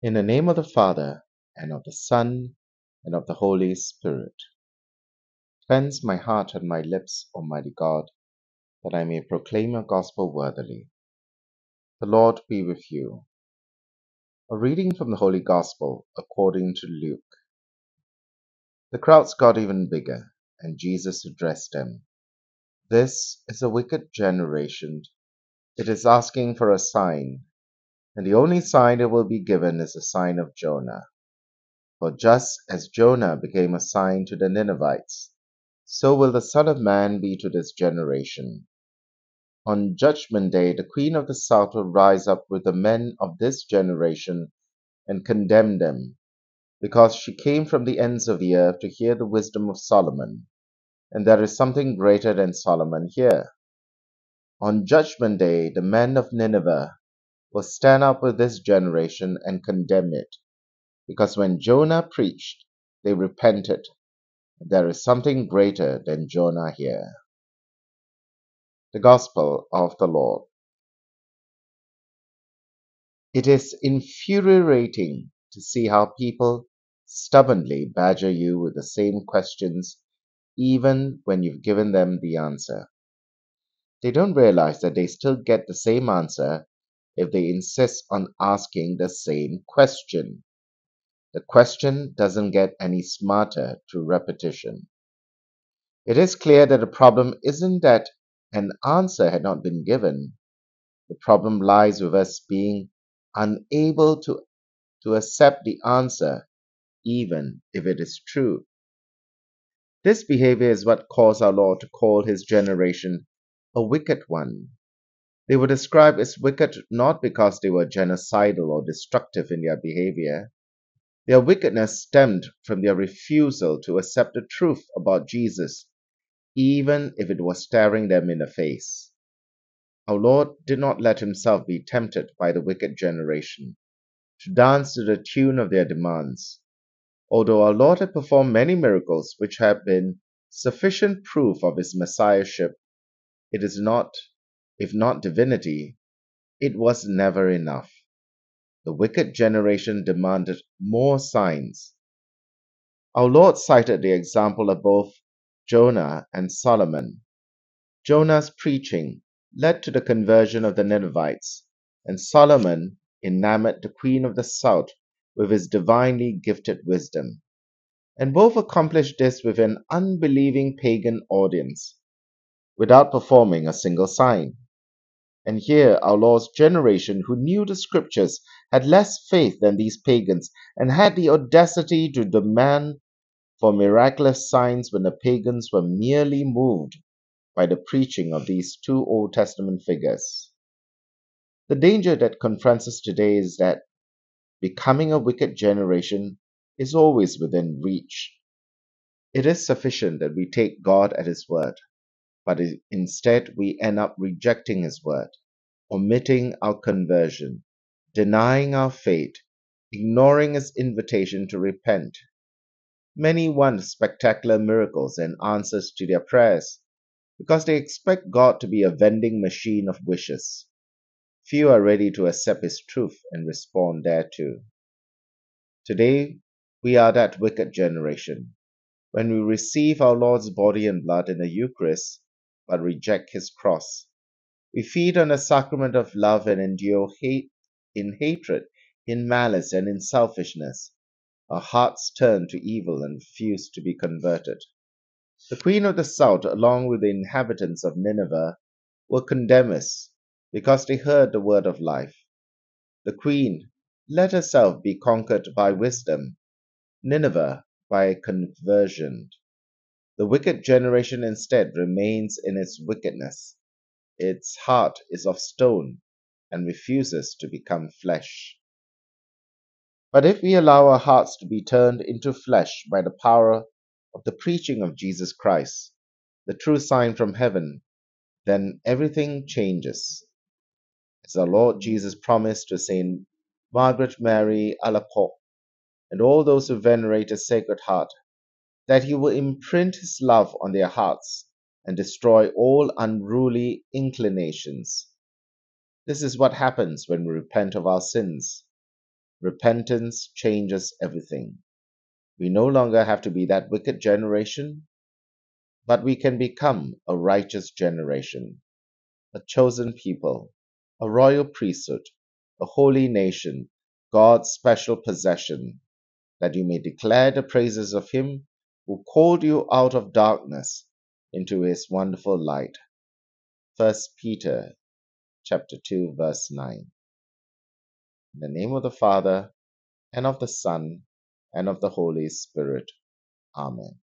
In the name of the Father, and of the Son, and of the Holy Spirit. Cleanse my heart and my lips, Almighty God, that I may proclaim your gospel worthily. The Lord be with you. A reading from the Holy Gospel according to Luke. The crowds got even bigger, and Jesus addressed them. This is a wicked generation. It is asking for a sign, and the only sign it will be given is the sign of Jonah. For just as Jonah became a sign to the Ninevites, so will the Son of Man be to this generation. On Judgment Day, the Queen of the South will rise up with the men of this generation and condemn them, because she came from the ends of the earth to hear the wisdom of Solomon, and there is something greater than Solomon here. On Judgment Day, the men of Nineveh will stand up with this generation and condemn it, because when Jonah preached, they repented. There is something greater than Jonah here. The Gospel of the Lord. It is infuriating to see how people stubbornly badger you with the same questions even when you've given them the answer. They don't realize that they still get the same answer if they insist on asking the same question. The question doesn't get any smarter through repetition. It is clear that the problem isn't that an answer had not been given. The problem lies with us being unable to, to accept the answer, even if it is true. This behavior is what caused our Lord to call his generation a wicked one. They were described as wicked not because they were genocidal or destructive in their behavior. Their wickedness stemmed from their refusal to accept the truth about Jesus even if it was staring them in the face. Our Lord did not let himself be tempted by the wicked generation to dance to the tune of their demands. Although our Lord had performed many miracles which had been sufficient proof of his messiahship, it is not, if not divinity, it was never enough. The wicked generation demanded more signs. Our Lord cited the example of both Jonah and Solomon. Jonah's preaching led to the conversion of the Ninevites, and Solomon enamored the queen of the south with his divinely gifted wisdom. And both accomplished this with an unbelieving pagan audience, without performing a single sign. And here our Lord's generation, who knew the scriptures, had less faith than these pagans, and had the audacity to demand for miraculous signs when the pagans were merely moved by the preaching of these two Old Testament figures. The danger that confronts us today is that becoming a wicked generation is always within reach. It is sufficient that we take God at His word, but instead we end up rejecting His word, omitting our conversion, denying our faith, ignoring His invitation to repent, Many want spectacular miracles and answers to their prayers because they expect God to be a vending machine of wishes. Few are ready to accept His truth and respond thereto. Today, we are that wicked generation. When we receive our Lord's body and blood in the Eucharist, but reject His cross, we feed on the sacrament of love and endure hate in hatred, in malice, and in selfishness our hearts turn to evil and refuse to be converted. The queen of the south, along with the inhabitants of Nineveh, will condemn us because they heard the word of life. The queen let herself be conquered by wisdom, Nineveh by conversion. The wicked generation instead remains in its wickedness. Its heart is of stone and refuses to become flesh. But if we allow our hearts to be turned into flesh by the power of the preaching of Jesus Christ, the true sign from heaven, then everything changes. As our Lord Jesus promised to Saint Margaret Mary Alacoque and all those who venerate His Sacred Heart, that He will imprint His love on their hearts and destroy all unruly inclinations. This is what happens when we repent of our sins. Repentance changes everything. We no longer have to be that wicked generation, but we can become a righteous generation, a chosen people, a royal priesthood, a holy nation, God's special possession, that you may declare the praises of Him who called you out of darkness into His wonderful light. 1 Peter chapter 2 verse 9. In the name of the Father, and of the Son, and of the Holy Spirit. Amen.